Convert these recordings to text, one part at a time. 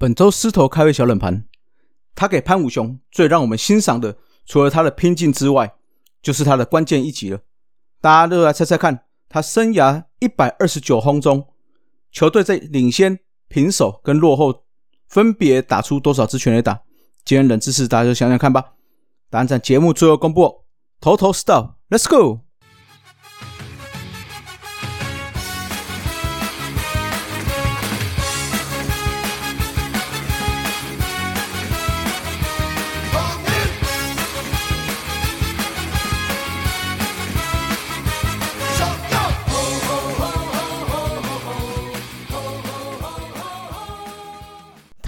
本周狮头开胃小冷盘，他给潘武雄最让我们欣赏的，除了他的拼劲之外，就是他的关键一击了。大家都来猜猜看，他生涯一百二十九轰中，球队在领先、平手跟落后，分别打出多少支全垒打？今天冷知识，大家就想想看吧。答案在节目最后公布。头头是道，Let's go。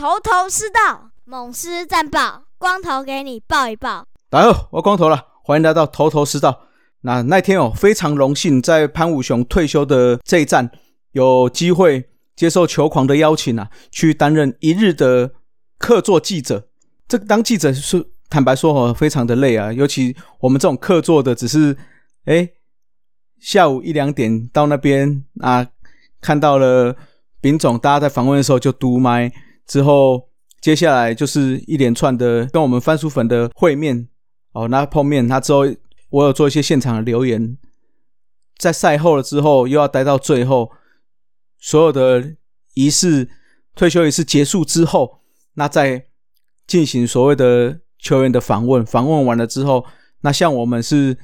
头头是道，猛狮战报，光头给你报一报。大家好，我光头了，欢迎来到头头是道。那那天哦，非常荣幸在潘武雄退休的这一站，有机会接受球狂的邀请啊，去担任一日的客座记者。这个当记者是坦白说哦，非常的累啊，尤其我们这种客座的，只是哎下午一两点到那边啊，看到了丙总，大家在访问的时候就嘟麦。之后，接下来就是一连串的跟我们番薯粉的会面哦，那碰面，那之后我有做一些现场的留言，在赛后了之后，又要待到最后，所有的仪式退休仪式结束之后，那再进行所谓的球员的访问，访问完了之后，那像我们是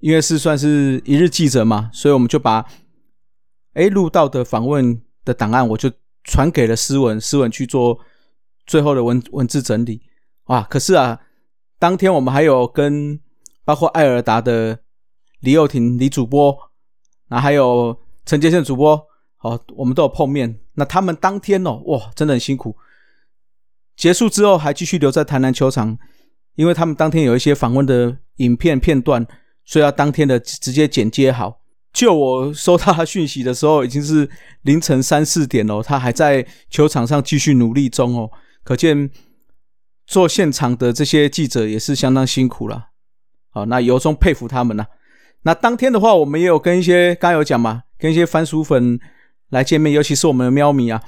因为是算是一日记者嘛，所以我们就把哎录到的访问的档案，我就。传给了诗文，诗文去做最后的文文字整理啊。可是啊，当天我们还有跟包括艾尔达的李幼廷李主播，那还有陈杰宪主播，好，我们都有碰面。那他们当天哦，哇，真的很辛苦。结束之后还继续留在台南球场，因为他们当天有一些访问的影片片段，所以要当天的直接剪接好。就我收到他讯息的时候，已经是凌晨三四点了，他还在球场上继续努力中哦。可见做现场的这些记者也是相当辛苦了。好，那由衷佩服他们呐。那当天的话，我们也有跟一些刚有讲嘛，跟一些番薯粉来见面，尤其是我们的喵咪啊，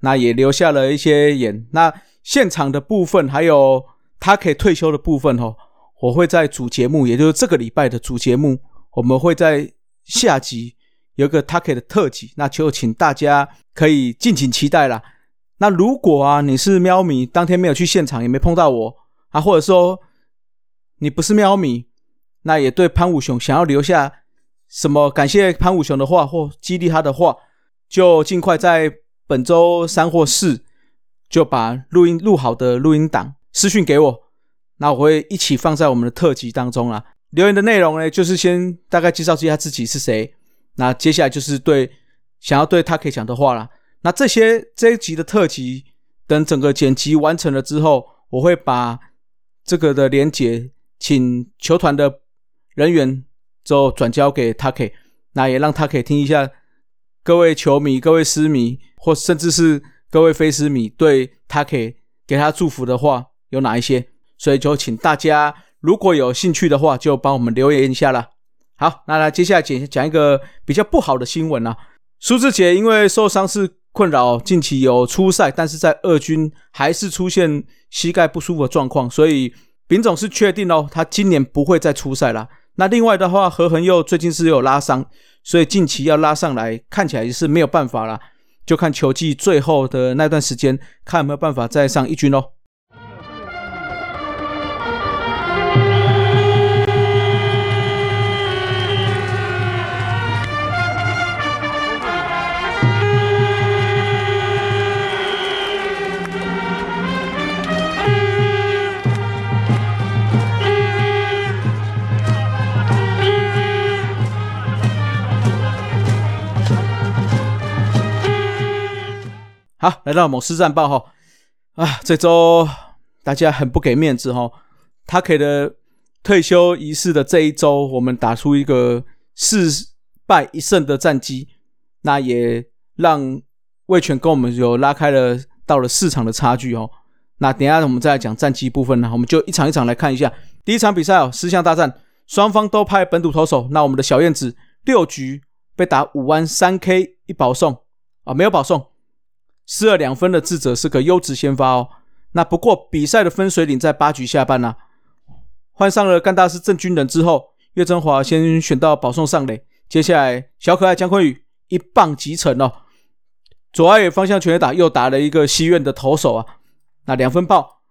那也留下了一些言。那现场的部分，还有他可以退休的部分哦，我会在主节目，也就是这个礼拜的主节目，我们会在。下集有个 t a k 的特辑，那就请大家可以敬请期待啦。那如果啊你是喵迷，当天没有去现场，也没碰到我啊，或者说你不是喵迷，那也对潘武雄想要留下什么感谢潘武雄的话或激励他的话，就尽快在本周三或四就把录音录好的录音档私讯给我，那我会一起放在我们的特辑当中啦。留言的内容呢，就是先大概介绍一下自己是谁，那接下来就是对想要对他可以讲的话了。那这些这一集的特辑，等整个剪辑完成了之后，我会把这个的连结请球团的人员之后转交给他可以，那也让他可以听一下各位球迷、各位私迷，或甚至是各位非私迷对他可以给他祝福的话有哪一些，所以就请大家。如果有兴趣的话，就帮我们留言一下啦。好，那来接下来讲讲一个比较不好的新闻啊。苏志杰因为受伤是困扰，近期有出赛，但是在二军还是出现膝盖不舒服的状况，所以丙总是确定哦，他今年不会再出赛了。那另外的话，何恒佑最近是有拉伤，所以近期要拉上来，看起来也是没有办法了，就看球季最后的那段时间，看有没有办法再上一军哦。好，来到某市战报哈啊，这周大家很不给面子哈。他给的退休仪式的这一周，我们打出一个四败一胜的战绩，那也让魏权跟我们有拉开了到了市场的差距哦。那等下我们再来讲战绩部分呢，我们就一场一场来看一下。第一场比赛哦，四项大战，双方都派本土投手。那我们的小燕子六局被打五弯三 K 一保送啊，没有保送。失了两分的智者是个优质先发哦。那不过比赛的分水岭在八局下半呐，换上了干大师郑军人之后，岳振华先选到保送上垒，接下来小可爱江坤宇一棒击成哦，左外野方向全垒打又打了一个西院的投手啊，那两分炮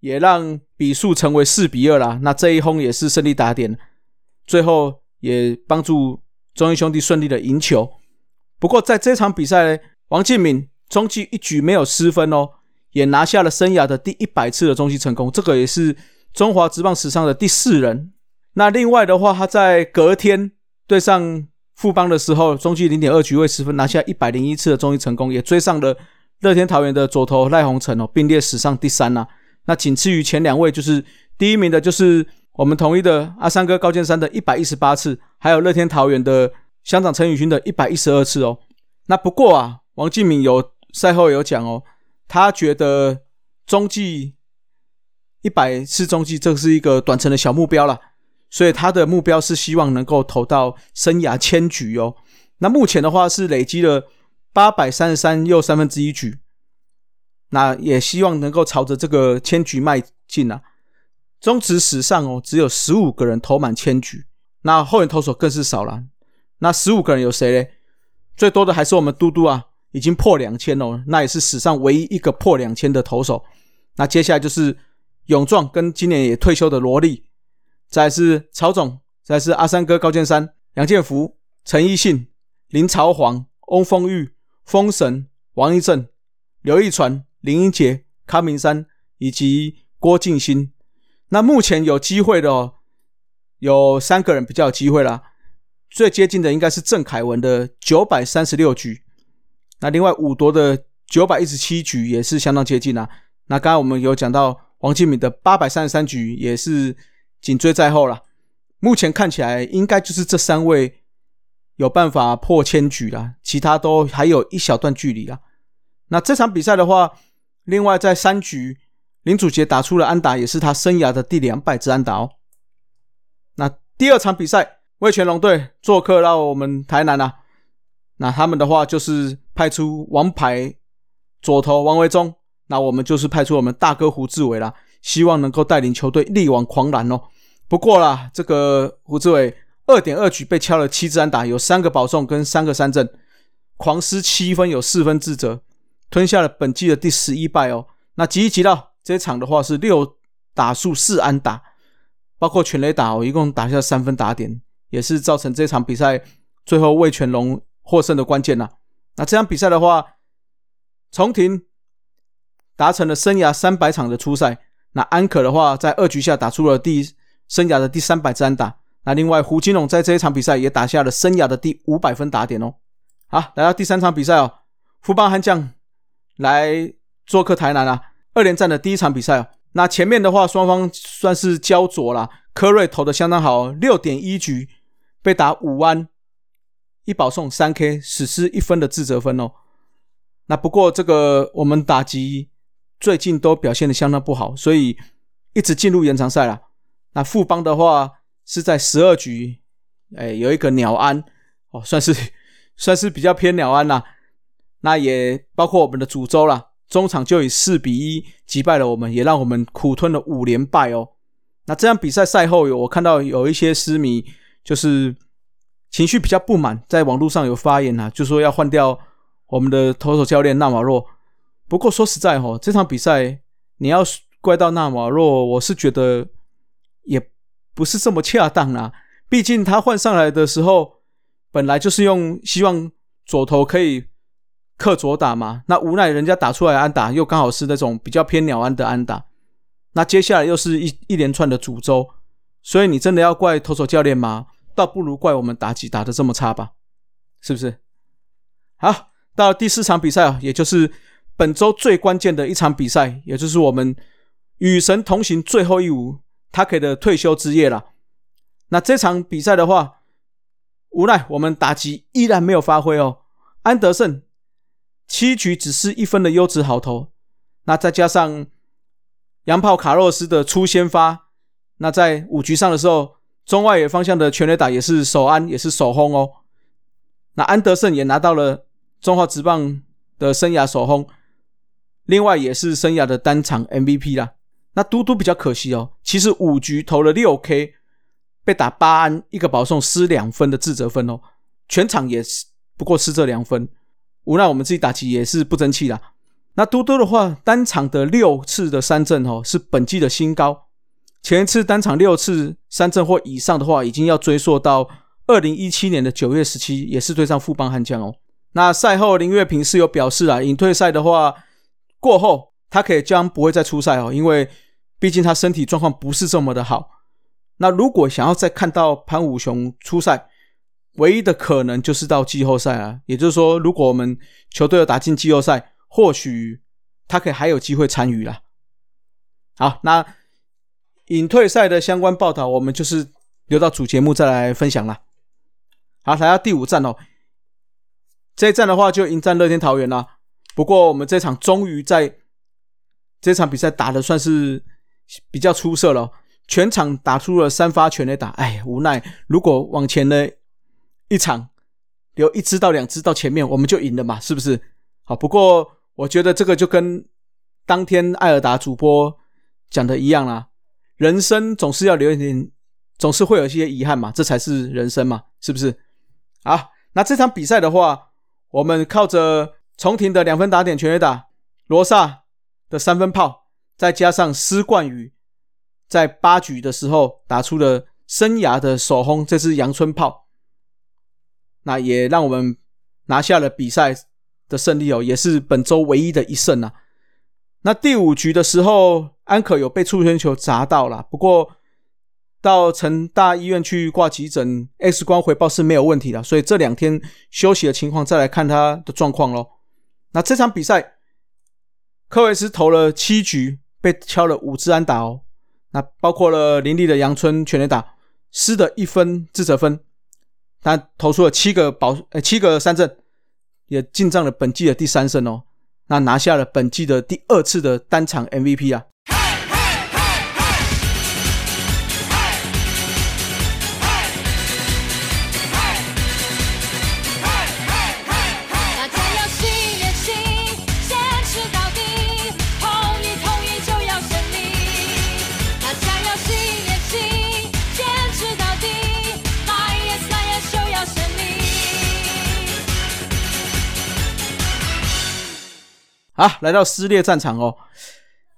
也让比数成为四比二啦。那这一轰也是胜利打点，最后也帮助中英兄弟顺利的赢球。不过在这场比赛，王敬敏中继一局没有失分哦。也拿下了生涯的第一百次的中继成功，这个也是中华职棒史上的第四人。那另外的话，他在隔天对上富邦的时候，中继零点二局未失分，拿下一百零一次的中继成功，也追上了乐天桃园的左投赖鸿成哦，并列史上第三呐。那仅次于前两位，就是第一名的就是我们统一的阿三哥高建山的一百一十八次，还有乐天桃园的乡长陈宇勋的一百一十二次哦。那不过啊，王敬敏有赛后有讲哦。他觉得中继一百次中继，这是一个短程的小目标了，所以他的目标是希望能够投到生涯千局哦。那目前的话是累积了八百三十三又三分之一局，那也希望能够朝着这个千局迈进啊。中职史上哦，只有十五个人投满千局，那后援投手更是少了。那十五个人有谁嘞？最多的还是我们嘟嘟啊。已经破两千了，那也是史上唯一一个破两千的投手。那接下来就是勇壮跟今年也退休的罗莉，再是曹总，再是阿三哥高建山、杨建福、陈奕信、林朝煌、翁丰玉、封神、王一正、刘义传、林英杰、康明山以及郭敬新。那目前有机会的哦，有三个人比较有机会啦。最接近的应该是郑凯文的九百三十六局。那另外五夺的九百一十七局也是相当接近啊。那刚刚我们有讲到王敬敏的八百三十三局也是紧追在后了。目前看起来应该就是这三位有办法破千局了，其他都还有一小段距离啊。那这场比赛的话，另外在三局林祖杰打出了安打，也是他生涯的第两百支安打哦。那第二场比赛，魏全龙队做客到我们台南啊。那他们的话就是派出王牌左投王维忠，那我们就是派出我们大哥胡志伟啦，希望能够带领球队力挽狂澜哦。不过啦，这个胡志伟二点二局被敲了七支安打，有三个保送跟三个三振，狂失七分，有四分自责，吞下了本季的第十一败哦。那急一急到这场的话是六打数四安打，包括全垒打哦，一共打下三分打点，也是造成这场比赛最后魏全龙。获胜的关键呐，那这场比赛的话，重庭达成了生涯三百场的初赛。那安可的话，在二局下打出了第生涯的第三百支安打。那另外胡金龙在这一场比赛也打下了生涯的第五百分打点哦。好，来到第三场比赛哦，富邦悍将来做客台南啊，二连战的第一场比赛哦。那前面的话，双方算是焦灼了。科瑞投的相当好，六点一局被打五弯。一保送三 K，史诗一分的自责分哦。那不过这个我们打击最近都表现的相当不好，所以一直进入延长赛了。那富邦的话是在十二局，哎，有一个鸟安哦，算是算是比较偏鸟安啦。那也包括我们的主州啦，中场就以四比一击败了我们，也让我们苦吞了五连败哦。那这场比赛赛后有我看到有一些私迷就是。情绪比较不满，在网络上有发言啊，就说要换掉我们的投手教练纳瓦洛。不过说实在哈，这场比赛你要怪到纳瓦洛，我是觉得也不是这么恰当啊。毕竟他换上来的时候，本来就是用希望左投可以克左打嘛。那无奈人家打出来安打又刚好是那种比较偏鸟安的安打，那接下来又是一一连串的诅咒，所以你真的要怪投手教练吗？倒不如怪我们打击打的这么差吧，是不是？好，到第四场比赛啊，也就是本周最关键的一场比赛，也就是我们与神同行最后一舞，他给的退休之夜了。那这场比赛的话，无奈我们打击依然没有发挥哦。安德胜七局只是一分的优质好投，那再加上洋炮卡洛斯的出先发，那在五局上的时候。中外野方向的全垒打也是首安，也是首轰哦。那安德胜也拿到了中华职棒的生涯首轰，另外也是生涯的单场 MVP 啦。那嘟嘟比较可惜哦，其实五局投了六 K，被打八安一个保送失两分的自责分哦，全场也是不过失这两分，无奈我们自己打击也是不争气啦。那嘟嘟的话，单场的六次的三振哦是本季的新高，前一次单场六次三振或以上的话，已经要追溯到二零一七年的九月十七，也是对上富邦悍将哦。那赛后林月平是有表示啊，隐退赛的话过后，他可以将不会再出赛哦，因为。毕竟他身体状况不是这么的好，那如果想要再看到潘武雄出赛，唯一的可能就是到季后赛啊。也就是说，如果我们球队要打进季后赛，或许他可以还有机会参与啦。好，那隐退赛的相关报道，我们就是留到主节目再来分享了。好，来到第五站哦，这一站的话就迎战乐天桃园了。不过我们这场终于在这场比赛打的算是。比较出色了，全场打出了三发全垒打，哎，无奈如果往前呢一场留一支到两支到前面，我们就赢了嘛，是不是？好，不过我觉得这个就跟当天艾尔达主播讲的一样啦，人生总是要留一点，总是会有一些遗憾嘛，这才是人生嘛，是不是？好，那这场比赛的话，我们靠着重庭的两分打点全垒打，罗萨的三分炮。再加上施冠宇在八局的时候打出了生涯的首轰，这支阳春炮，那也让我们拿下了比赛的胜利哦，也是本周唯一的一胜啊。那第五局的时候，安可有被触身球砸到了，不过到成大医院去挂急诊，X 光回报是没有问题的，所以这两天休息的情况再来看他的状况喽。那这场比赛，科维斯投了七局。被敲了五支安打哦，那包括了林立的阳春全垒打，失的一分自责分，他投出了七个保呃七个三振，也进账了本季的第三胜哦，那拿下了本季的第二次的单场 MVP 啊。啊，来到撕裂战场哦，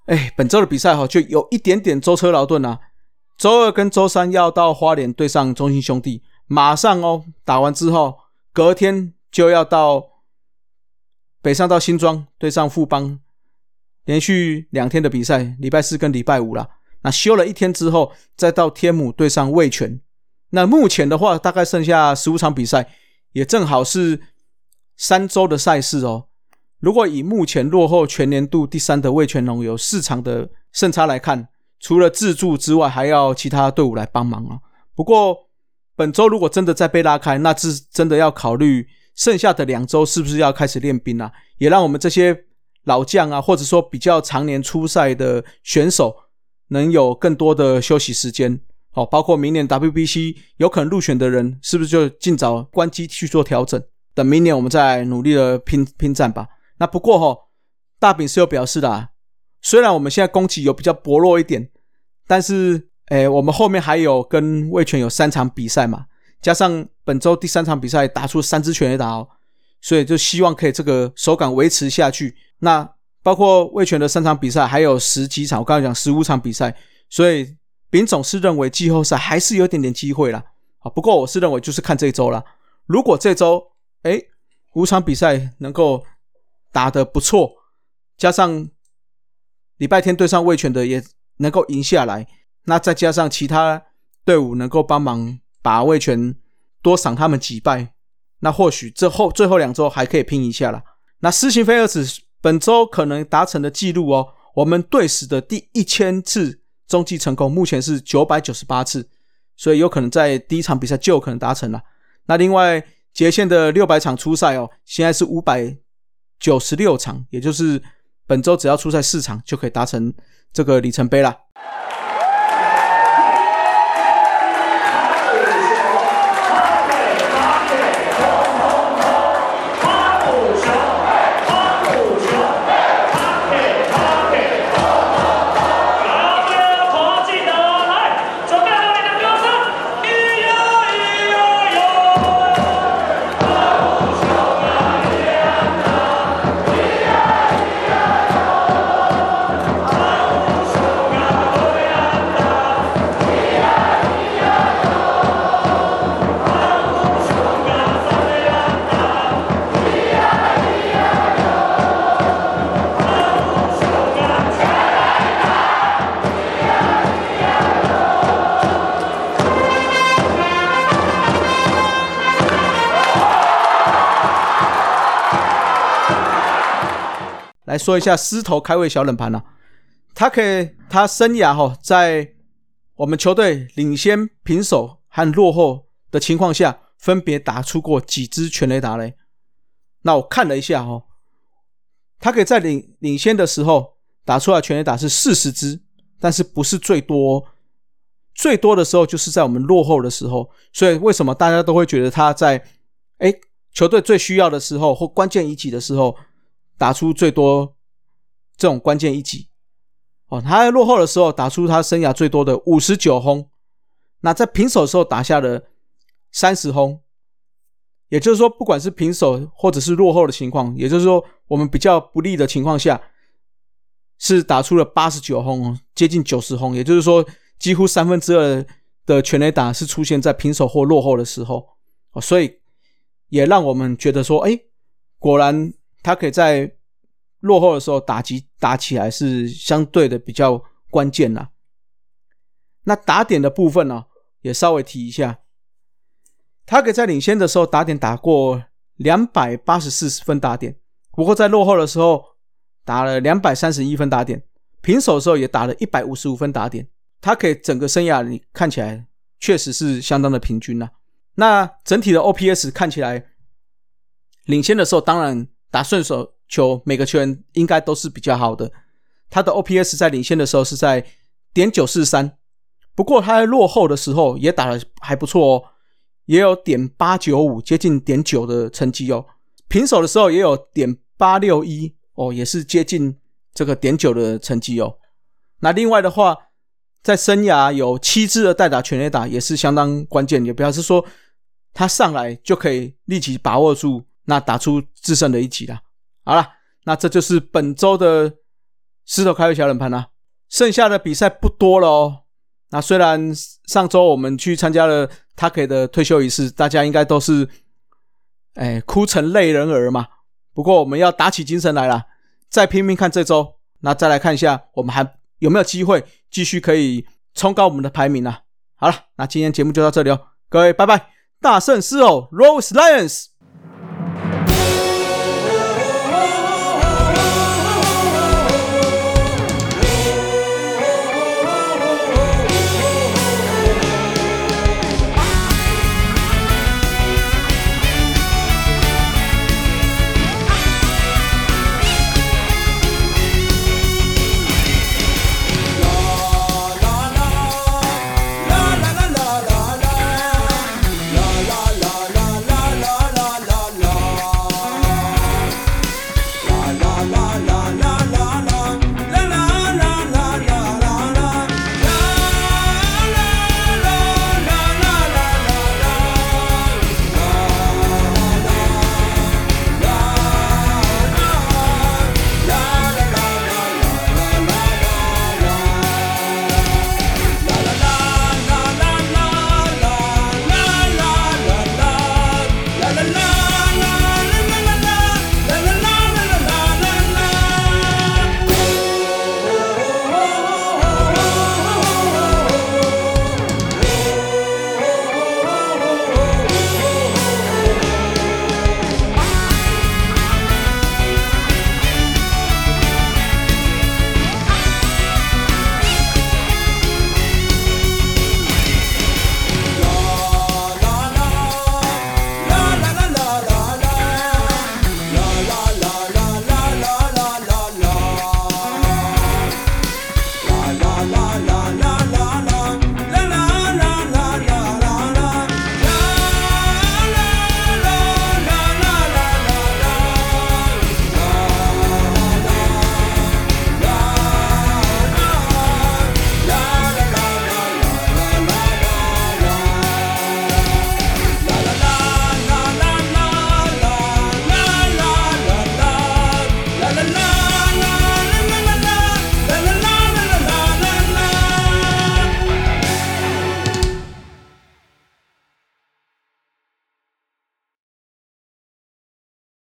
哎，本周的比赛哈就有一点点舟车劳顿啊。周二跟周三要到花莲对上中心兄弟，马上哦打完之后，隔天就要到北上到新庄对上富邦，连续两天的比赛，礼拜四跟礼拜五啦。那休了一天之后，再到天母对上魏全。那目前的话，大概剩下十五场比赛，也正好是三周的赛事哦。如果以目前落后全年度第三的味全龙有四场的胜差来看，除了自助之外，还要其他队伍来帮忙啊。不过本周如果真的再被拉开，那是真的要考虑剩下的两周是不是要开始练兵啊？也让我们这些老将啊，或者说比较常年出赛的选手，能有更多的休息时间。好，包括明年 WBC 有可能入选的人，是不是就尽早关机去做调整？等明年我们再努力的拼拼战吧。那不过哈，大饼是有表示的啊。虽然我们现在攻击有比较薄弱一点，但是诶，我们后面还有跟魏权有三场比赛嘛，加上本周第三场比赛打出三支全垒打哦，所以就希望可以这个手感维持下去。那包括魏权的三场比赛，还有十几场，我刚才讲十五场比赛，所以丙总是认为季后赛还是有点点机会啦。啊。不过我是认为就是看这一周了，如果这周诶五场比赛能够。打得不错，加上礼拜天对上魏权的也能够赢下来，那再加上其他队伍能够帮忙把魏权多赏他们几败，那或许这后最后两周还可以拼一下了。那施行菲尔子本周可能达成的记录哦，我们队史的第一千次中继成功，目前是九百九十八次，所以有可能在第一场比赛就有可能达成了。那另外杰线的六百场初赛哦，现在是五百。九十六场，也就是本周只要出赛四场，就可以达成这个里程碑了。说一下狮头开胃小冷盘啊。他可以，他生涯哈在我们球队领先、平手和落后的情况下，分别打出过几支全垒打嘞？那我看了一下哈，他可以在领领先的时候打出来全垒打是四十支，但是不是最多，最多的时候就是在我们落后的时候。所以为什么大家都会觉得他在哎球队最需要的时候或关键一击的时候打出最多这种关键一击？哦，他在落后的时候打出他生涯最多的五十九轰，那在平手的时候打下了三十轰，也就是说，不管是平手或者是落后的情况，也就是说，我们比较不利的情况下，是打出了八十九轰，接近九十轰，也就是说，几乎三分之二的全垒打是出现在平手或落后的时候，哦，所以也让我们觉得说，哎，果然他可以在。落后的时候打击打起来是相对的比较关键啦。那打点的部分呢，也稍微提一下。他给在领先的时候打点打过两百八十四分打点，不过在落后的时候打了两百三十一分打点，平手的时候也打了一百五十五分打点。他可以整个生涯你看起来确实是相当的平均呐。那整体的 OPS 看起来领先的时候当然打顺手。球每个球员应该都是比较好的，他的 OPS 在领先的时候是在点九四三，不过他在落后的时候也打的还不错哦，也有点八九五，接近点九的成绩哦。平手的时候也有点八六一哦，也是接近这个点九的成绩哦。那另外的话，在生涯有七支的代打全垒打也是相当关键，也表示说他上来就可以立即把握住那打出制胜的一击了。好了，那这就是本周的狮头开胃小冷盘啦。剩下的比赛不多了哦。那虽然上周我们去参加了他给的退休仪式，大家应该都是哎哭成泪人儿嘛。不过我们要打起精神来了，再拼命看这周。那再来看一下，我们还有没有机会继续可以冲高我们的排名啊？好了，那今天节目就到这里哦，各位拜拜，大圣狮吼，Rose Lions。